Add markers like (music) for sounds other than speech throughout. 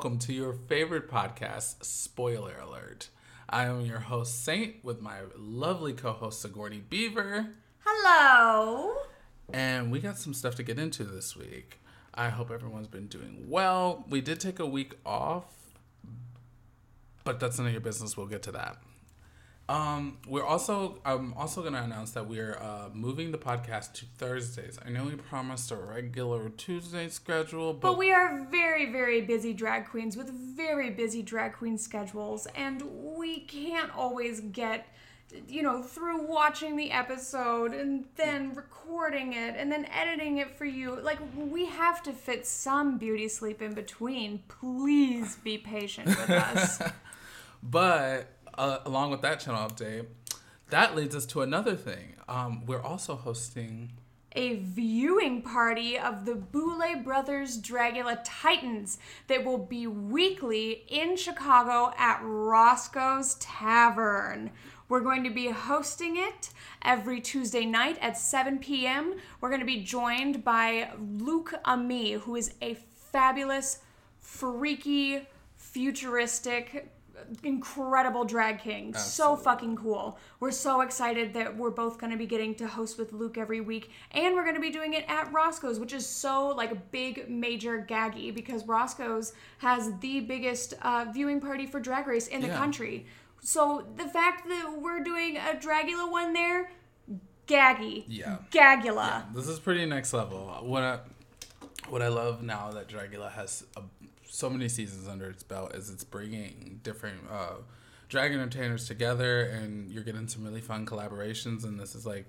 welcome to your favorite podcast, Spoiler Alert. I am your host, Saint, with my lovely co host, Sigourney Beaver. Hello. And we got some stuff to get into this week. I hope everyone's been doing well. We did take a week off, but that's none of your business. We'll get to that. Um, we're also I'm also gonna announce that we're uh, moving the podcast to Thursdays. I know we promised a regular Tuesday schedule, but, But we are very, very busy drag queens with very busy drag queen schedules, and we can't always get, you know, through watching the episode and then recording it and then editing it for you. Like, we have to fit some beauty sleep in between. Please be patient with us. (laughs) but uh, along with that channel update, that leads us to another thing. Um, we're also hosting. a viewing party of the Boulet Brothers Dragula Titans that will be weekly in Chicago at Roscoe's Tavern. We're going to be hosting it every Tuesday night at 7 p.m. We're going to be joined by Luke Ami, who is a fabulous, freaky, futuristic, incredible drag king. So fucking cool. We're so excited that we're both going to be getting to host with Luke every week. And we're going to be doing it at Roscoe's, which is so like a big, major gaggy because Roscoe's has the biggest uh, viewing party for Drag Race in the Yeah. country. So the fact that we're doing a Dragula one there, gaggy. Yeah. Gagula. This is pretty next level. What I, what I love now that Dragula has a, so many seasons under its belt is it's bringing different uh, drag entertainers together, and you're getting some really fun collaborations. And this is like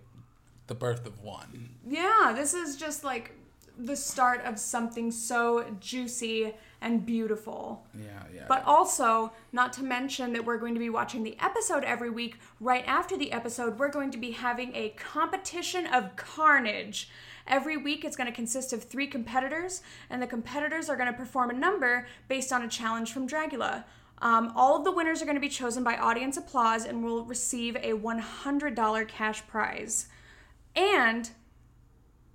the birth of one. Yeah, this is just like the start of something so juicy and beautiful. Yeah, yeah. But also, not to mention that we're going to be watching the episode every week. Right after the episode, we're going to be having a competition of carnage. Every week, it's going to consist of three competitors, and the competitors are going to perform a number based on a challenge from Dragula. Um, all of the winners are going to be chosen by audience applause and will receive a $100 cash prize. And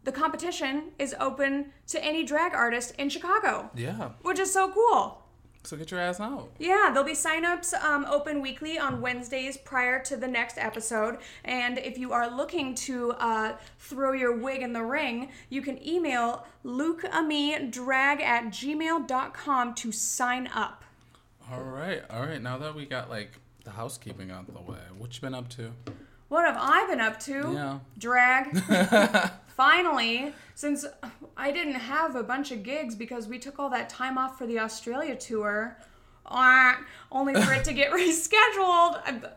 the competition is open to any drag artist in Chicago, yeah. which is so cool. So get your ass out. Yeah, there'll be signups um, open weekly on Wednesdays prior to the next episode. And if you are looking to uh, throw your wig in the ring, you can email lukeamidrag at gmail.com to sign up. All right, all right. Now that we got like the housekeeping out the way, what you been up to? What have I been up to? Yeah. Drag. (laughs) Finally, since I didn't have a bunch of gigs because we took all that time off for the Australia tour, uh, only for it to get (laughs) rescheduled.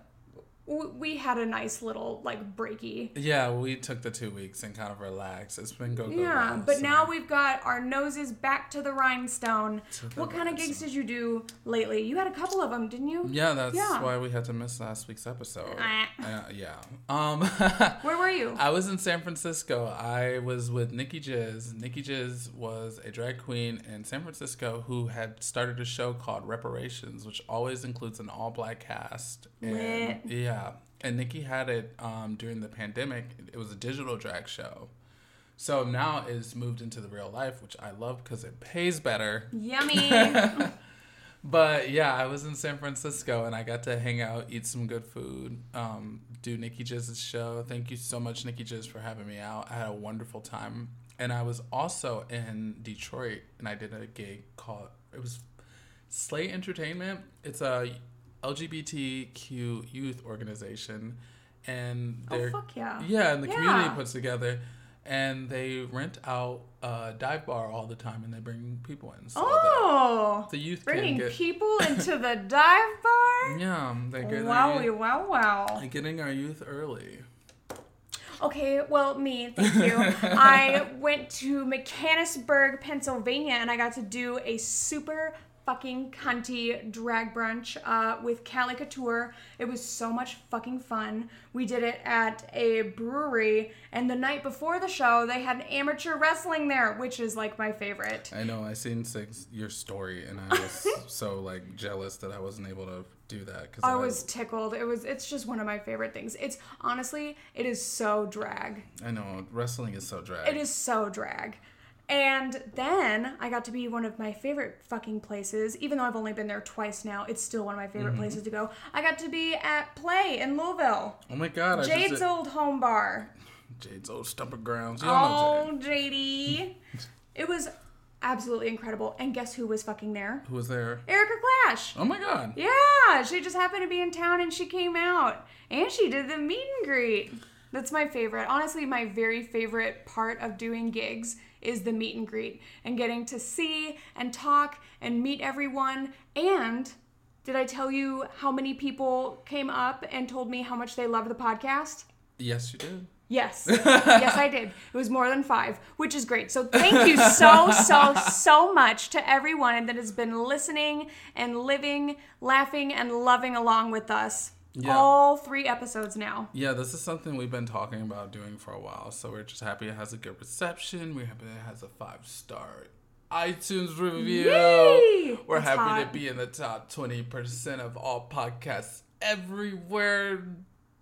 We had a nice little like breaky. Yeah, we took the two weeks and kind of relaxed. It's been go go. Yeah, go, but so- now we've got our noses back to the rhinestone. To the What kind of gigs did you do lately? You had a couple of them, didn't you? Yeah, that's Yeah. why we had to miss last week's episode. Ah. Uh, yeah. Um, (laughs) Where were you? I was in San Francisco. I was with Nikki Jizz. Nikki Jizz was a drag queen in San Francisco who had started a show called Reparations, which always includes an all black cast. And, Lit. Yeah. And Nikki had it um, during the pandemic. It was a digital drag show. So now it's moved into the real life, which I love because it pays better. Yummy. (laughs) (laughs) But yeah, I was in San Francisco and I got to hang out, eat some good food, um, do Nikki Jizz's show. Thank you so much, Nikki Jizz, for having me out. I had a wonderful time. And I was also in Detroit and I did a gig called, it was Slay Entertainment. It's a LGBTQ youth organization. And oh they're, fuck yeah. yeah, and the community puts together. And they rent out a dive bar all the time and they bring people in. So Oh, the youth bringing can get people into the dive bar. (laughs) yeah, they get wow, wow. they're getting our youth early. Okay, well, me, thank you. (laughs) I went to Mechanicsburg, Pennsylvania, and I got to do a super fucking cunty drag brunch uh, with Cali Couture. It was so much fucking fun. We did it at a brewery, and the night before the show, they had amateur wrestling there, which is like my favorite. I know I seen six, your story and I was (laughs) so like jealous that I wasn't able to do that because I was tickled. It was. It's just one of my favorite things. It's honestly, it is so drag. I know wrestling is so drag. It is so drag. And then I got to be one of my favorite fucking places, even though I've only been there twice now. It's still one of my favorite Mm-hmm. places to go. I got to be at Play in Louisville, Oh my god, I Jade's old home bar. (laughs) Jade's old stumping grounds. You Oh, JD. (laughs) it was absolutely incredible. And guess who was fucking there? Who was there? Erika Klash. Oh my god. Yeah, she just happened to be in town and she came out. And she did the meet and greet. That's my favorite. Honestly, my very favorite part of doing gigs is the meet and greet and getting to see and talk and meet everyone. And did I tell you how many people came up and told me how much they love the podcast? Yes, you did. Yes. (laughs) yes, I did. It was more than five, which is great. So thank you so, so, so much to everyone that has been listening and living, laughing, and loving along with us. Yeah. All three episodes now. Yeah, this is something we've been talking about doing for a while. So we're just happy it has a good reception. We're happy it has a five star iTunes review. Yay! We're That's happy hot. to be in the top 20% of all podcasts everywhere.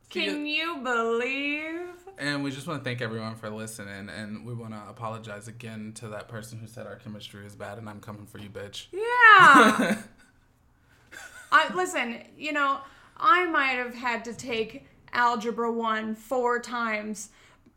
Can you believe? And we just want to thank everyone for listening. And we want to apologize again to that person who said our chemistry is bad and I'm coming for you, bitch. Yeah. (laughs) I listen, you know, I might have had to take algebra 1 four times,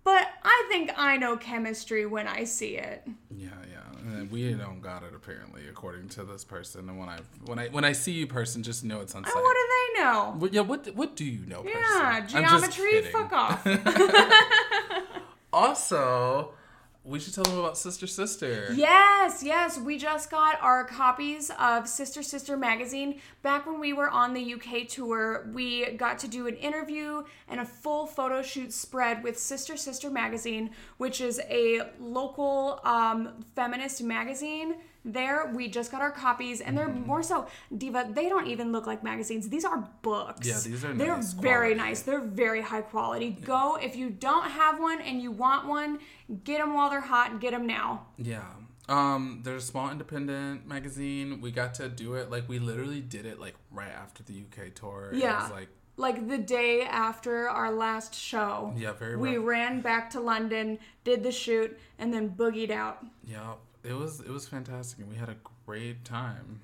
but I think I know chemistry when I see it. Yeah, yeah. And we don't got it apparently, according to this person. And when I when I when I see you person, just know it's on And what do they know? What, yeah, what what do you know? Yeah, person? Just geometry, fuck off. (laughs) Also, we should tell them about Sister Sister. Yes, yes. We just got our copies of Sister Sister magazine. Back when we were on the UK tour, we got to do an interview and a full photo shoot spread with Sister Sister magazine, which is a local um, feminist magazine. There, we just got our copies, and they're Mm-hmm. more so, Diva. They don't even look like magazines. These are books. Yeah, these are They're nice very quality. nice. They're very high quality. Go if you don't have one and you want one, get them while they're hot and get them now. Yeah. Um, there's a small independent magazine. We got to do it like we literally did it like right after the UK tour. Yeah. like like the day after our last show. Yeah, very We rough. ran back to London, did the shoot, and then boogied out. yeah, it was it was fantastic and we had a great time.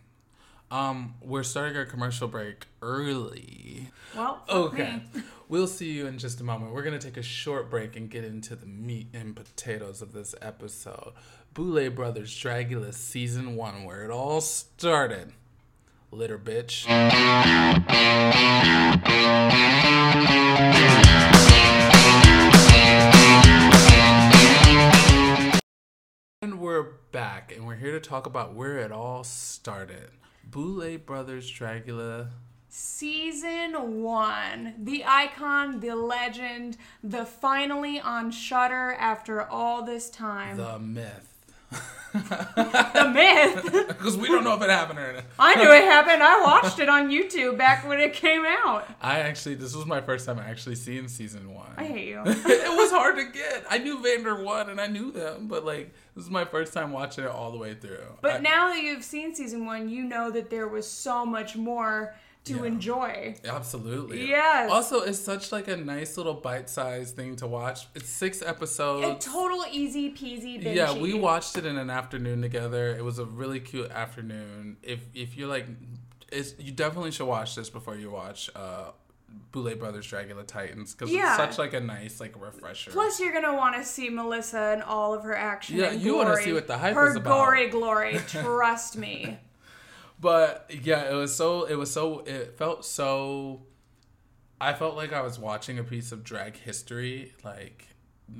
Um, we're starting our commercial break early. Well, Okay. me. We'll see you in just a moment. We're going to take a short break and get into the meat and potatoes of this episode. Boulet Brothers Dragula Season 1, where it all started. Litter bitch. We're here to talk about where it all started. Boulet Brothers Dragula Season one, the icon, the legend, the finally on Shudder after all this time. the myth. The myth. (laughs) Because we don't know if it happened or not. I knew it happened. I watched it on YouTube back when it came out. I actually, this was my first time actually seeing season one. I hate you. (laughs) it was hard to get. I knew Vander one and I knew them, but like this is my first time watching it all the way through. But I- now that you've seen season one, you know that there was so much more to Yeah. enjoy. absolutely. Yes. Also, it's such like a nice little bite-sized thing to watch. It's six episodes. A total easy peasy binge. yeah, we watched it in an afternoon together. It was a really cute afternoon. If if you're like, it's you definitely should watch this before you watch uh, Boulet Brothers Dragula Titans because Yeah. it's such like a nice like refresher. Plus, you're gonna want to see Melissa and all of her action. Yeah, you wanna see what the hype her is about. gory glory. (laughs) Trust me. But yeah, it was so it was so it felt so I felt like I was watching a piece of drag history like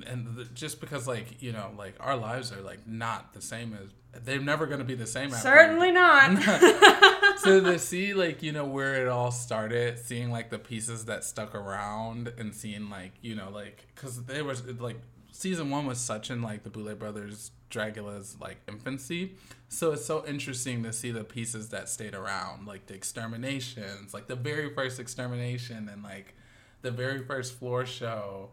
and the, just because like, you know, like our lives are like not the same as they're never going to be the same after Certainly not. (laughs) (laughs) so to see like you know where it all started seeing like the pieces that stuck around and seeing like you know like because there was like season one was such in like the Boulet brothers dragula's like infancy. So it's so interesting to see the pieces that stayed around like the exterminations like the very first extermination and like the very first floor show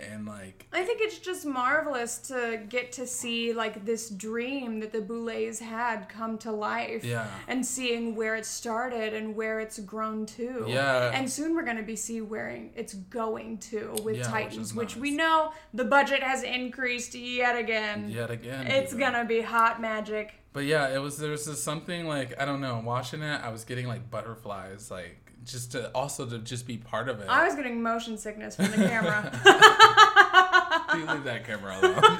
and like I think it's just marvelous to get to see like this dream that the Boulets had come to life. Yeah. And seeing where it started and where it's grown to. Yeah. And soon we're gonna be see where it's going to with Yeah, which Titans, which, we know the budget has increased yet again. yet again It's gonna be hot magic. But yeah, it was there was just something like I don't know. Watching it, I was getting like butterflies, like just to also to just be part of it. I was getting motion sickness from the (laughs) camera. (laughs) you leave that camera alone.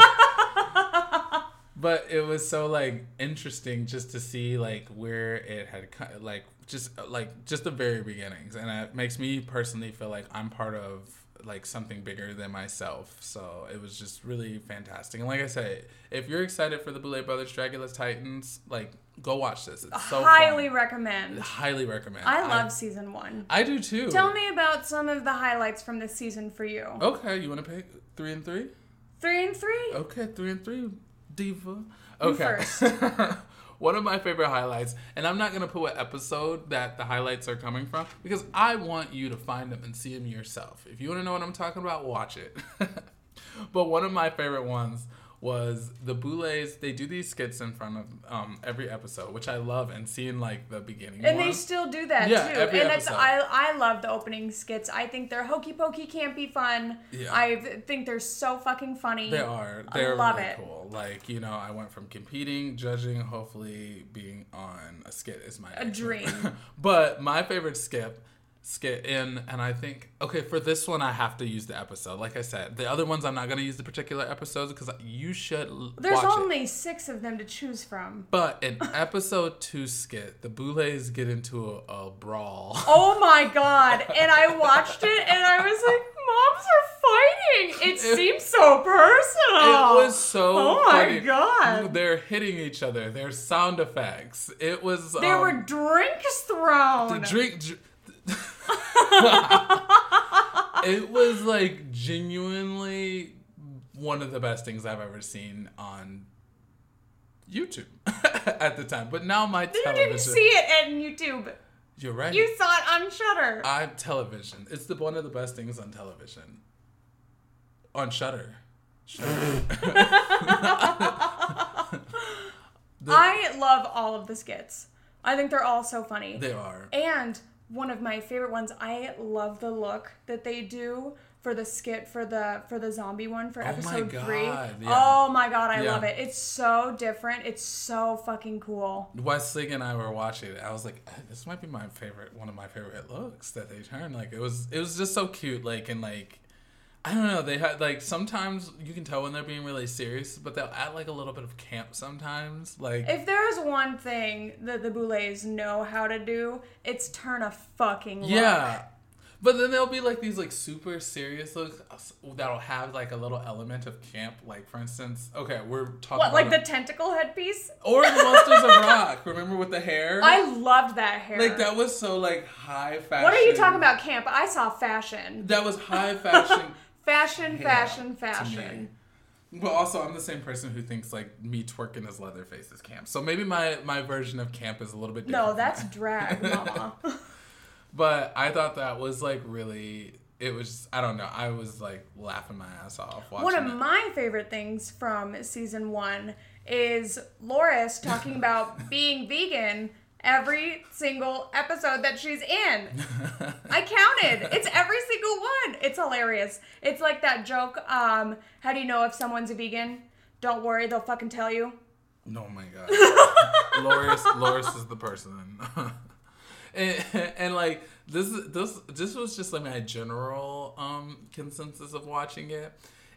(laughs) but it was so like interesting just to see like where it had like just like just the very beginnings, and it makes me personally feel like I'm part of like something bigger than myself. So it was just really fantastic. And like I said, if you're excited for the Boulet Brothers Dragula's Titans, like go watch this. It's so Highly fun. recommend. highly recommend. I love season one. I do too. Tell me about some of the highlights from this season for you. Okay, you want to pick three and three? Three and three? Okay, three and three, diva. Okay. (laughs) One of my favorite highlights, and I'm not gonna put what episode that the highlights are coming from because I want you to find them and see them yourself. If you want to know what I'm talking about, watch it. (laughs) but one of my favorite ones was the Boulets. They do these skits in front of um, every episode, which I love, and seeing like the beginning. And one. they still do that Yeah, too. every and episode. I I love the opening skits. I think they're hokey pokey, campy, fun. Yeah. I think they're so fucking funny. They are. They're love really it. cool. Like, you know, I went from competing, judging, hopefully being on a skit is my A dream. (laughs) but my favorite skip skit in and I think okay, for this one I have to use the episode. Like I said, the other ones I'm not gonna use the particular episodes because you should There's watch it. only six of them to choose from. But in (laughs) episode two skit, the Boulets get into a, a brawl. Oh my (laughs) god! And I watched it, and I was like, "Moms are fighting." It seems so personal. It was so Oh my funny. God. They're hitting each other. There's sound effects. It was There um, were drinks thrown. The drink. dr- (laughs) it was like genuinely one of the best things I've ever seen on YouTube (laughs) at the time. But now my you television. didn't see it on YouTube. You're right. You saw it on Shudder. I'm television. It's the one of the best things on television. On Shudder. (laughs) Shudder. I love all of the skits. I think they're all so funny. they are. And one of my favorite ones, I love the look that they do for the skit for the for the zombie one for Oh my episode three. God, yeah. Oh my god, I Yeah. love it. It's so different. It's so fucking cool. Wesley and I were watching it. I was like, "Uh, this might be my favorite, one of my favorite looks that they turned. Like it was, it was just so cute. Like and like, I don't know. They had like sometimes you can tell when they're being really serious, but they'll add like a little bit of camp sometimes. Like If there's one thing that the Boulets know how to do, it's turn a fucking look. yeah. But then there'll be like these like super serious looks that'll have like a little element of camp. Like for instance, okay, we're talking What, like the tentacle headpiece? or the Monsters of Rock. Remember with the hair? I loved that hair. like that was so like high fashion. What are you talking about, camp? I saw fashion. That was high fashion. (laughs) Fashion, fashion, fashion. But also, I'm the same person who thinks like me twerking as Leatherface is camp. So maybe my my version of camp is a little bit different. No, that's drag, (laughs) mama. But I thought that was like really. It was. I don't know. I was like laughing my ass off watching One of it. my favorite things from season one is Loris talking about being vegan every single episode that she's in. (laughs) I counted. It's every single one. It's hilarious. It's like that joke. Um, how do you know if someone's a vegan? Don't worry, they'll fucking tell you. Oh my god. (laughs) Loris Loris is the person. (laughs) and, and like this this this was just like my general um consensus of watching it.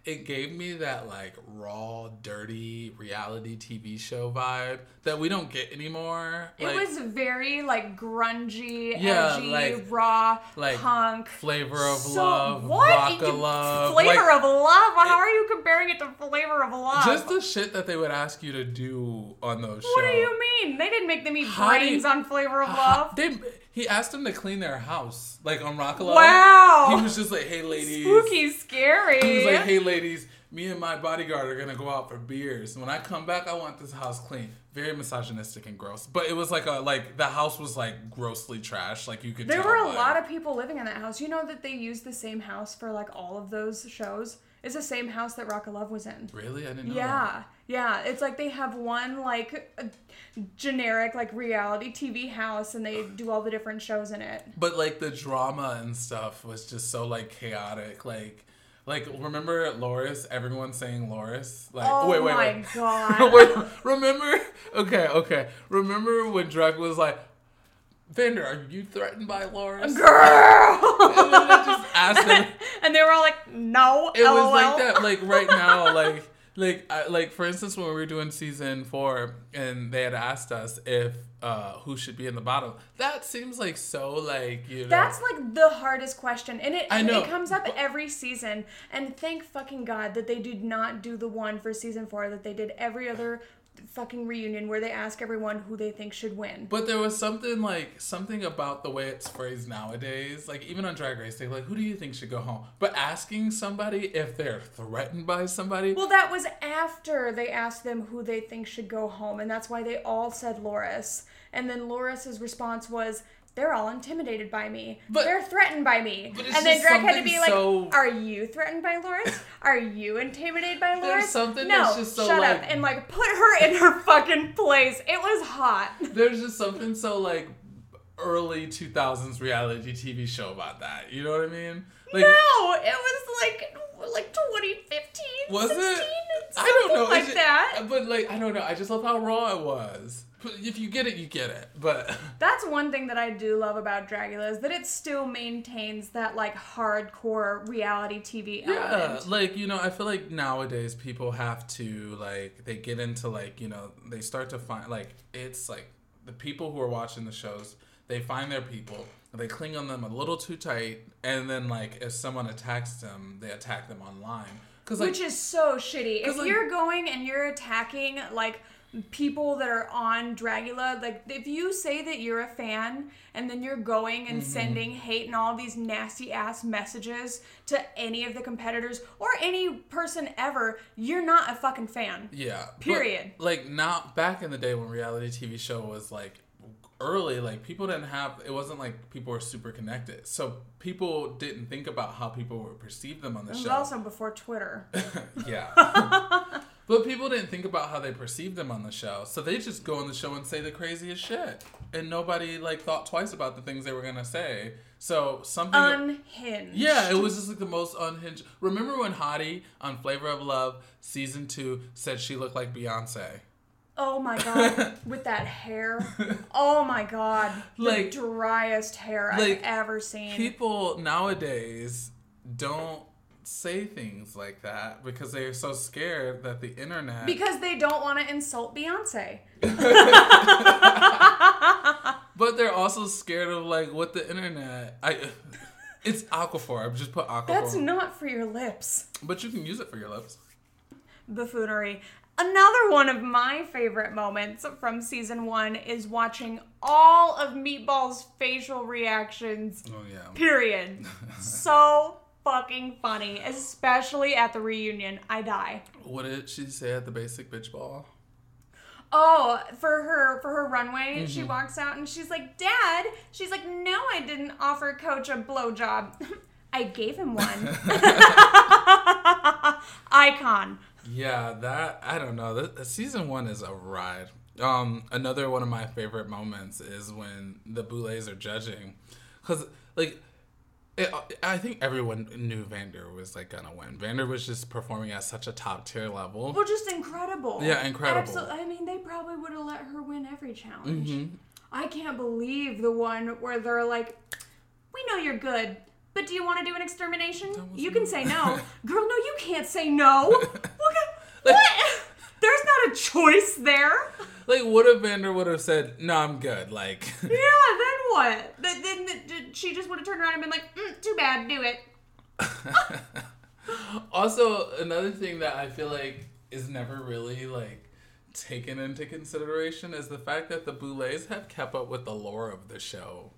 It gave me that like raw, dirty reality TV show vibe that we don't get anymore. It Like, was very like grungy, Yeah, edgy, like- raw, like punk. flavor of So love, what? rock of love, Flavor like, of love? How are you comparing it to flavor of love? just the shit that they would ask you to do on those shows. what shows. do you mean? They didn't make them eat How do you- brains on flavor of love. They, he asked them to clean their house, like on Rock of Love. Wow. He was just like, "Hey, ladies." Spooky, scary. He was like, "Hey, ladies, me and my bodyguard are gonna go out for beers. When I come back, I want this house clean." Very misogynistic and gross, but it was like a like the house was like grossly trash. Like you could. there were a like- lot of people living in that house. You know that they used the same house for like all of those shows. It's the same house that Rock of Love was in. Really, I didn't know. Yeah, yeah. It's like they have one like generic like reality TV house, and they do all the different shows in it. But like the drama and stuff was just so like chaotic. Like, like remember Loris? Everyone saying Loris. Like, Oh wait, wait, my wait. god! (laughs) Wait, remember? Okay, okay. Remember when Drake was like, Vander, are you threatened by Loris? Girl. And then I just asked them. (laughs) and they were all like, "No." It was like that, like right now, like like I, like for instance, when we were doing season four, and they had asked us if uh who should be in the bottom. That seems like so like you know. That's like the hardest question, and it I know. it comes up every season. And thank fucking god that they did not do the one for season four that they did every other fucking reunion where they ask everyone who they think should win. But there was something like something about the way it's phrased nowadays. Like even on Drag Race, they like, who do you think should go home? But asking somebody if they're threatened by somebody. Well, that was after they asked them who they think should go home, and that's why they all said Loris. And then Loris's response was, "They're all intimidated by me. But- They're threatened by me." And then Greg had to be like, so- "Are you threatened by Loris? (laughs) Are you intimidated by Loris?" There's something no, that's just so, shut up and like put her in her fucking place. It was hot. (laughs) There's just something so like early 2000s reality TV show about that. You know what I mean? Like no, it was like like 2015, was 16, it? I don't know. like that. But like I don't know. I just love how raw it was. But if you get it, you get it. But (laughs) That's one thing that I do love about Dragula is that it still maintains that like hardcore reality TV Yeah, element. like you know, I feel like nowadays people have to like they get into like you know they start to find like it's like the people who are watching the shows they find their people they cling on them a little too tight and then like if someone attacks them they attack them online like Which is so shitty. if like- you're going and you're attacking like people that are on Dragula, like if you say that you're a fan and then you're going Mm-hmm. and sending hate and all these nasty ass messages to any of the competitors or any person ever, you're not a fucking fan. Yeah. but, Period. like now, back in the day when reality TV show was like early, like people didn't have. It wasn't like people were super connected, so people didn't think about how people would perceive them on the It was show. also before Twitter. (laughs) yeah. (laughs) but people didn't think about how they perceived them on the show, so they just go on the show and say the craziest shit, and nobody like thought twice about the things they were gonna say. So something. Unhinged. Yeah, it was just like the most unhinged. Remember when Hottie on Flavor of Love season two said she looked like Beyonce? Oh my god, (laughs) with that hair. Oh my god. The Like- driest hair like, I've ever seen. People nowadays don't say things like that because they're so scared that the internet. because they don't want to insult Beyonce. (laughs) but they're also scared of like what the internet. I. It's Aquaphor. I just put Aquaphor. That's not for your lips. but you can use it for your lips. Buffoonery. Another one of my favorite moments from season one is watching all of Meatball's facial reactions. Oh yeah. Period. (laughs) so fucking funny, especially at the reunion. I die. What did she say at the basic bitch ball? Oh, for her for her runway, Mm-hmm. she walks out and she's like, "Dad," she's like, "No, I didn't offer Coach a blowjob. (laughs) I gave him one." (laughs) Icon. Yeah, that I don't know. The, season one is a ride. Um, another one of my favorite moments is when the Boulets are judging, because like, it, I think everyone knew Vander was like gonna win. Vander was just performing at such a top tier level. Well, just incredible. Yeah, incredible. Absolutely. I mean, they probably would have let her win every challenge. Mm-hmm. I can't believe the one where they're like, "We know you're good." But do you want to do an extermination? You can say no. (laughs) Girl, no, you can't say no. Look (laughs) at, what? A choice there. Like, what if Vander would have said, "No, I'm good." Like, (laughs) Yeah, then what? Then, then, she just would have turned around and been like, mm, too bad, do it. (laughs) also another thing that I feel like is never really like taken into consideration is the fact that the Boulets have kept up with the lore of the show.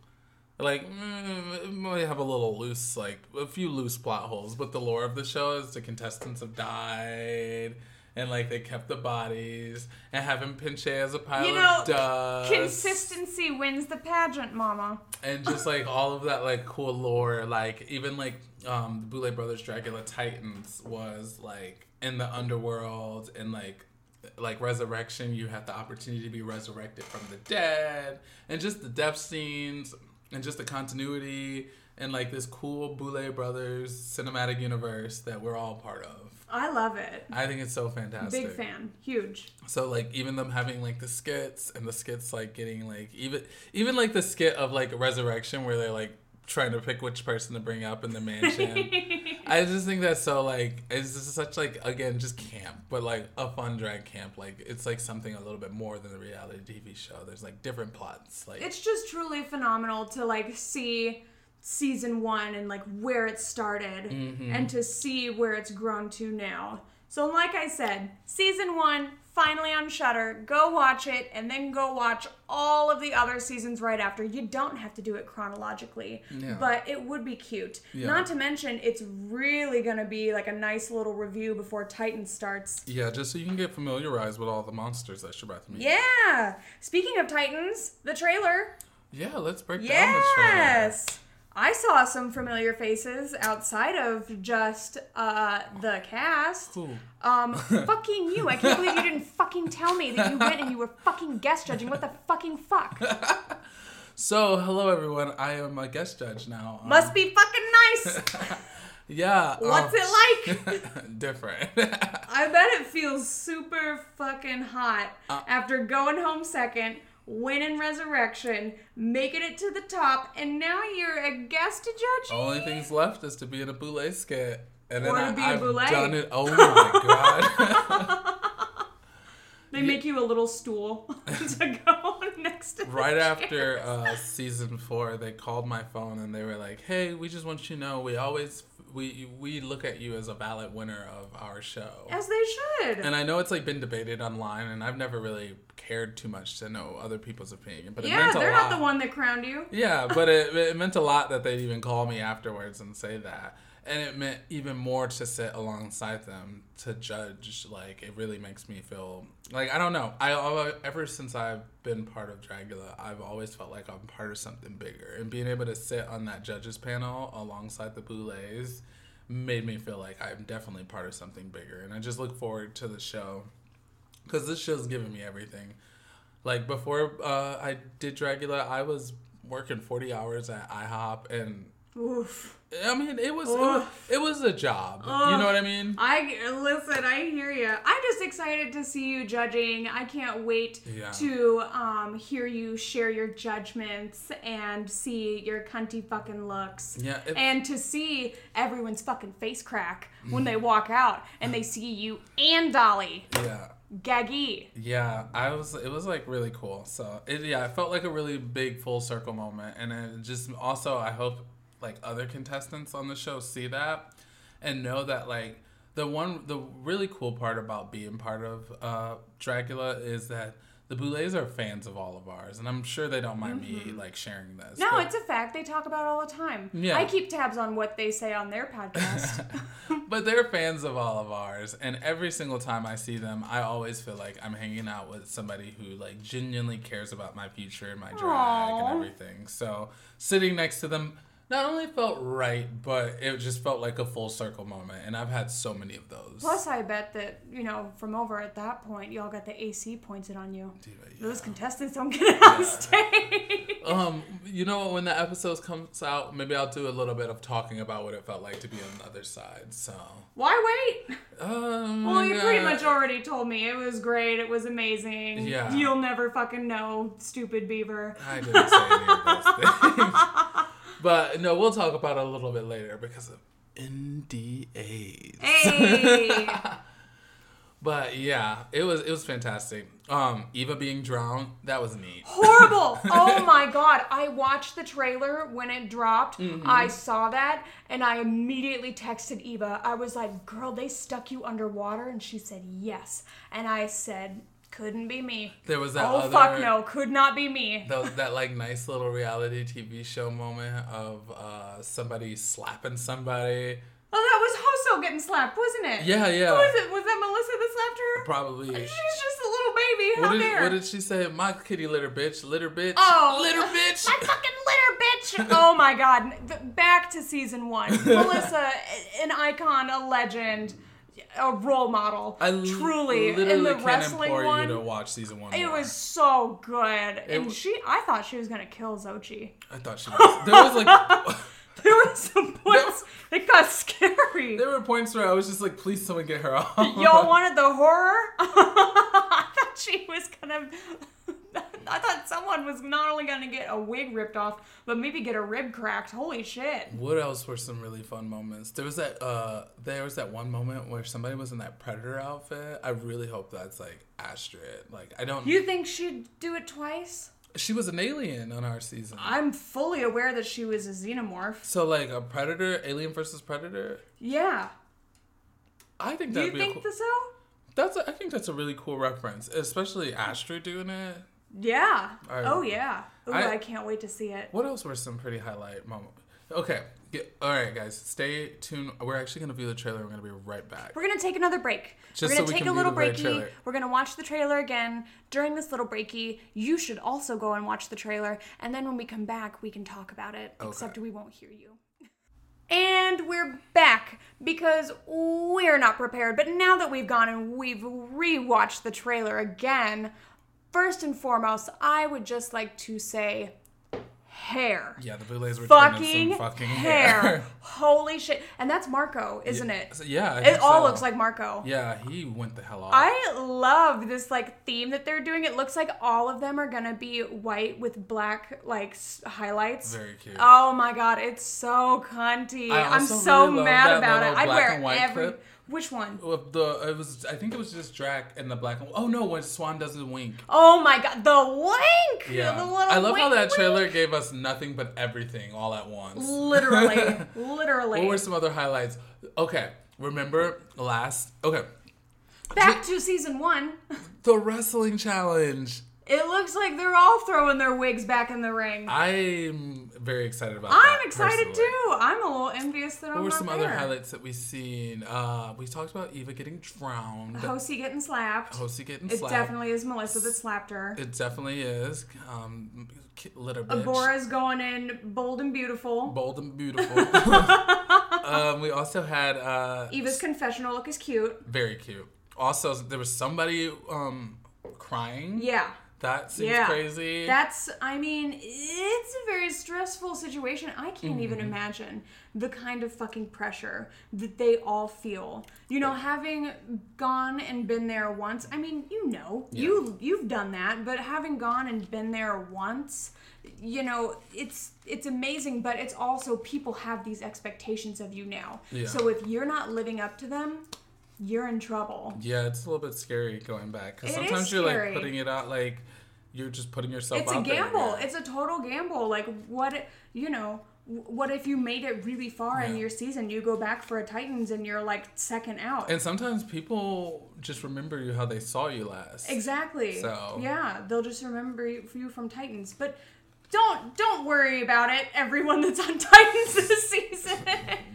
Like, mm, have a little loose, like a few loose plot holes, but the lore of the show is the contestants have died, and like they kept the bodies and having Pinche as a pile You know, of dust. Consistency wins the pageant, mama. and just (laughs) like all of that like cool lore like even like um the Boulet Brothers Dragula Titans was like in the underworld and like like resurrection you have the opportunity to be resurrected from the dead and just the death scenes and just the continuity and like this cool Boulet Brothers cinematic universe that we're all part of. I love it. I think it's so fantastic. Big fan. Huge. So like even them having like the skits and the skits like getting like even even like the skit of like resurrection where they're like trying to pick which person to bring up in the mansion. (laughs) I just think that's so like it's just such like again just camp, but like a fun drag camp. Like it's like something a little bit more than the reality TV show. There's like different plots. Like It's just truly phenomenal to like see season one and like where it started Mm-hmm. and to see where it's grown to now. So like I said, season one finally on Shudder. Go watch it and then go watch all of the other seasons right after. You don't have to do it chronologically, Yeah. but it would be cute. Yeah. Not to mention, it's really gonna be like a nice little review before Titan starts. yeah, just so you can get familiarized with all the monsters that you're about to meet. Yeah. Speaking of Titans, the trailer. Yeah, let's break down the trailer. Yes. I saw some familiar faces outside of just uh, the cast. Cool. Um, (laughs) fucking you. I can't believe you didn't fucking tell me that you went and you were fucking guest judging. What the fucking fuck? (laughs) So, hello everyone. I am a guest judge now. Um, Must be fucking nice. (laughs) Yeah. What's um, it like? different. I bet it feels super fucking hot Uh. after going home second, winning Resurrection, making it to the top, and now you're a guest judge. Only things left is to be in a boule skit. And then Or to I, be a I've boule. done it. Oh my (laughs) god. (laughs) They make you a little stool (laughs) to go next to the right after uh, season four, they called my phone and they were like, "Hey, we just want you to know we always we we look at you as a valid winner of our show." As they should. And I know it's like been debated online, and I've never really cared too much to know other people's opinion. But it yeah, meant a they're lot. not the one that crowned you. Yeah, but it, it meant a lot that they'd even call me afterwards and say that. And it meant even more to sit alongside them to judge. Like, it really makes me feel like, I don't know. I Ever since I've been part of Dragula, I've always felt like I'm part of something bigger. And being able to sit on that judges panel alongside the Boulets made me feel like I'm definitely part of something bigger. And I just look forward to the show because this show's given me everything. Like before uh, I did Dragula, I was working forty hours at IHOP, and Oof. I mean it was it was, it was a job. You know what I mean? I listen. I hear you. I'm just excited to see you judging. I can't wait Yeah. to um, hear you share your judgments and see your cunty fucking looks. Yeah, and to see everyone's fucking face crack when they walk out and they see you and Dolly. Yeah, Gaggy. yeah. I was. It was like really cool. So it yeah, it felt like a really big full circle moment, and it just also I hope like other contestants on the show see that and know that like the one the really cool part about being part of uh Dragula is that the Boulets are fans of all of ours, and I'm sure they don't mind me like sharing this. No, but- it's a fact. They talk about it all the time. Yeah. I keep tabs on what they say on their podcast. (laughs) but they're fans of all of ours and every single time i see them i always feel like i'm hanging out with somebody who like genuinely cares about my future and my drag Aw. and everything so sitting next to them not only felt right but it just felt like a full circle moment and i've had so many of those Plus, I bet that, you know, from over at that point, y'all got the AC pointed on you. Diva, Those contestants don't get (laughs) it on stage. um you know what, when the episode comes out maybe i'll do a little bit of talking about what it felt like to be on the other side so Why wait? um Well, you pretty much already told me. It was great. It was amazing. Yeah. You'll never fucking know, stupid beaver. I didn't say any of those (laughs) things. But no, we'll talk about it a little bit later because of NDAs. Hey! (laughs) But yeah, it was it was fantastic. Um, Eva being drowned, that was neat. Horrible! (laughs) Oh my god. I watched the trailer when it dropped. Mm-hmm. I saw that and I immediately texted Eva. I was like, girl, they stuck you underwater? And she said, yes. And I said, couldn't be me. There was that oh, other fuck no. Could not be me. That, that like nice little reality TV show moment of uh, somebody slapping somebody. Oh, that was also getting slapped, wasn't it? Yeah, yeah. Who was it? Was that Melissa that slapped her? Probably. She's just a little baby. How What did, dare? what did she say? My kitty litter bitch, litter bitch, Oh, litter (laughs) bitch. My fucking litter bitch. Oh my god. Back to season one. (laughs) Melissa, an icon, a legend, a role model. I l- truly in the wrestling one. you to watch season one. It more. was so good, and w- she. I thought she was gonna kill Xochi. I thought she was. There was like, (laughs) There were some (laughs) points. It got scary. there were points where I was just like, please, someone get her off. Y'all (laughs) wanted the horror? I thought she was gonna. I thought someone was not only gonna get a wig ripped off, but maybe get a rib cracked. Holy shit. What else were some really fun moments? There was that uh there was that one moment where somebody was in that predator outfit. I really hope that's like Astrid. Like I don't You think she'd do it twice? she was an alien on our season. I'm fully aware that she was a xenomorph. So like a predator, alien versus predator. Yeah. I think that'd you be think cool, so? that's a, I think that's a really cool reference, especially Astrid doing it. Yeah. I- oh yeah. Ooh, I, I- can't wait to see it. What else were some pretty highlight moments? Okay, get, all right, guys, stay tuned. We're actually gonna view the trailer. We're gonna be right back. We're gonna take another break. Just We're so gonna we take a little breaky. We're gonna watch the trailer again. During this little breaky, you should also go and watch the trailer, and then when we come back, we can talk about it. Except we won't hear you. And we're back because we're not prepared. But now that we've gone and we've rewatched the trailer again, first and foremost, I would just like to say hair. Yeah, the blue Boulets were Fucking, some fucking hair. hair. (laughs) Holy shit. And that's Marco, isn't it? So, yeah, It all so. looks like Marco. Yeah, he went the hell off. I love this like theme that they're doing. It looks like all of them are gonna be white with black like highlights. Very cute. Oh my god, it's so cunty. I I'm so really mad about it. I'd wear every. clip. Which one? The it was I think it was just Drac and the black oh no when Swan does the wink. Oh my god, the wink. Yeah, The little I love how wink that wink. trailer gave us nothing but everything all at once. Literally, (laughs) literally. what were some other highlights? Okay, remember last? Okay, Back to season one. (laughs) the wrestling challenge. It looks like they're all throwing their wigs back in the ring. I'm very excited about. That. I'm excited personally. too. I'm a little envious that What I'm not sure. What were some there. other highlights that we seen? Uh, we talked about Eva getting drowned. Hosey getting slapped. Hosey getting It slapped. It definitely is Melissa that slapped her. It definitely is. Um, little bitch. Abhora's going in bold and beautiful. Bold and beautiful. (laughs) um, we also had uh, Eva's confessional look is cute. very cute. Also, there was somebody um, crying. Yeah. That seems Yeah. crazy. That's, I mean, it's a very stressful situation. I can't even Mm-hmm. imagine the kind of fucking pressure that they all feel. You know, having gone and been there once, I mean, you know, you you've done that, but having gone and been there once, you know, it's it's amazing, but it's also people have these expectations of you now. Yeah. So if you're not living up to them, you're in trouble. yeah, it's a little bit scary going back because sometimes you're like putting it out like you're just putting yourself it's a there. gamble. Again. it's a total gamble. Like what you know what if you made it really far in your season? You go back for a titans and you're like second out. And sometimes people just remember you how they saw you last. exactly. So- yeah they'll just remember you you from titans. But don't don't worry about it everyone that's on (laughs) titans this season.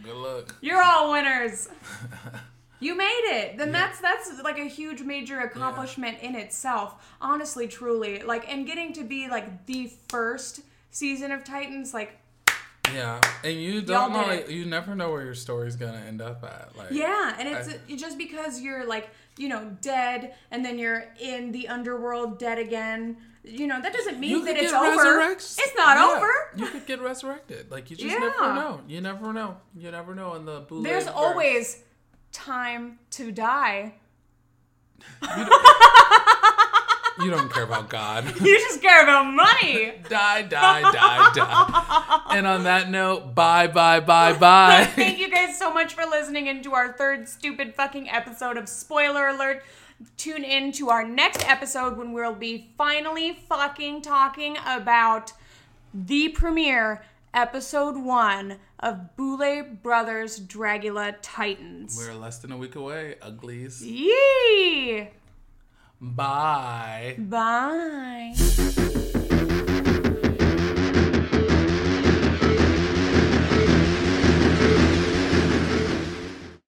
Good luck. you're all winners (laughs) you made it then that's that's like a huge major accomplishment in itself honestly truly like and getting to be like the first season of titans like Yeah, and you don't know. Like, you never know where your story's gonna end up at. Like, Yeah, and it's I- just because you're like, you know, dead and then you're in the underworld dead again. You know, that doesn't mean that it's over. It's not Yeah, over. You could get resurrected. Like you just (laughs) Yeah. never know. You never know. You never know in the Boulet There's verse. always time to die. You don't (laughs) care about God. (laughs) You just care about money. (laughs) die, die, die, die. And on that note, bye, bye, bye, bye. Thank you guys so much for listening into our third stupid fucking episode of Spoiler Alert. Tune in to our next episode when we'll be finally fucking talking about the premiere episode one of Boulet Brothers Dragula Titans. We're less than a week away. Uglies. Yee! Bye. Bye.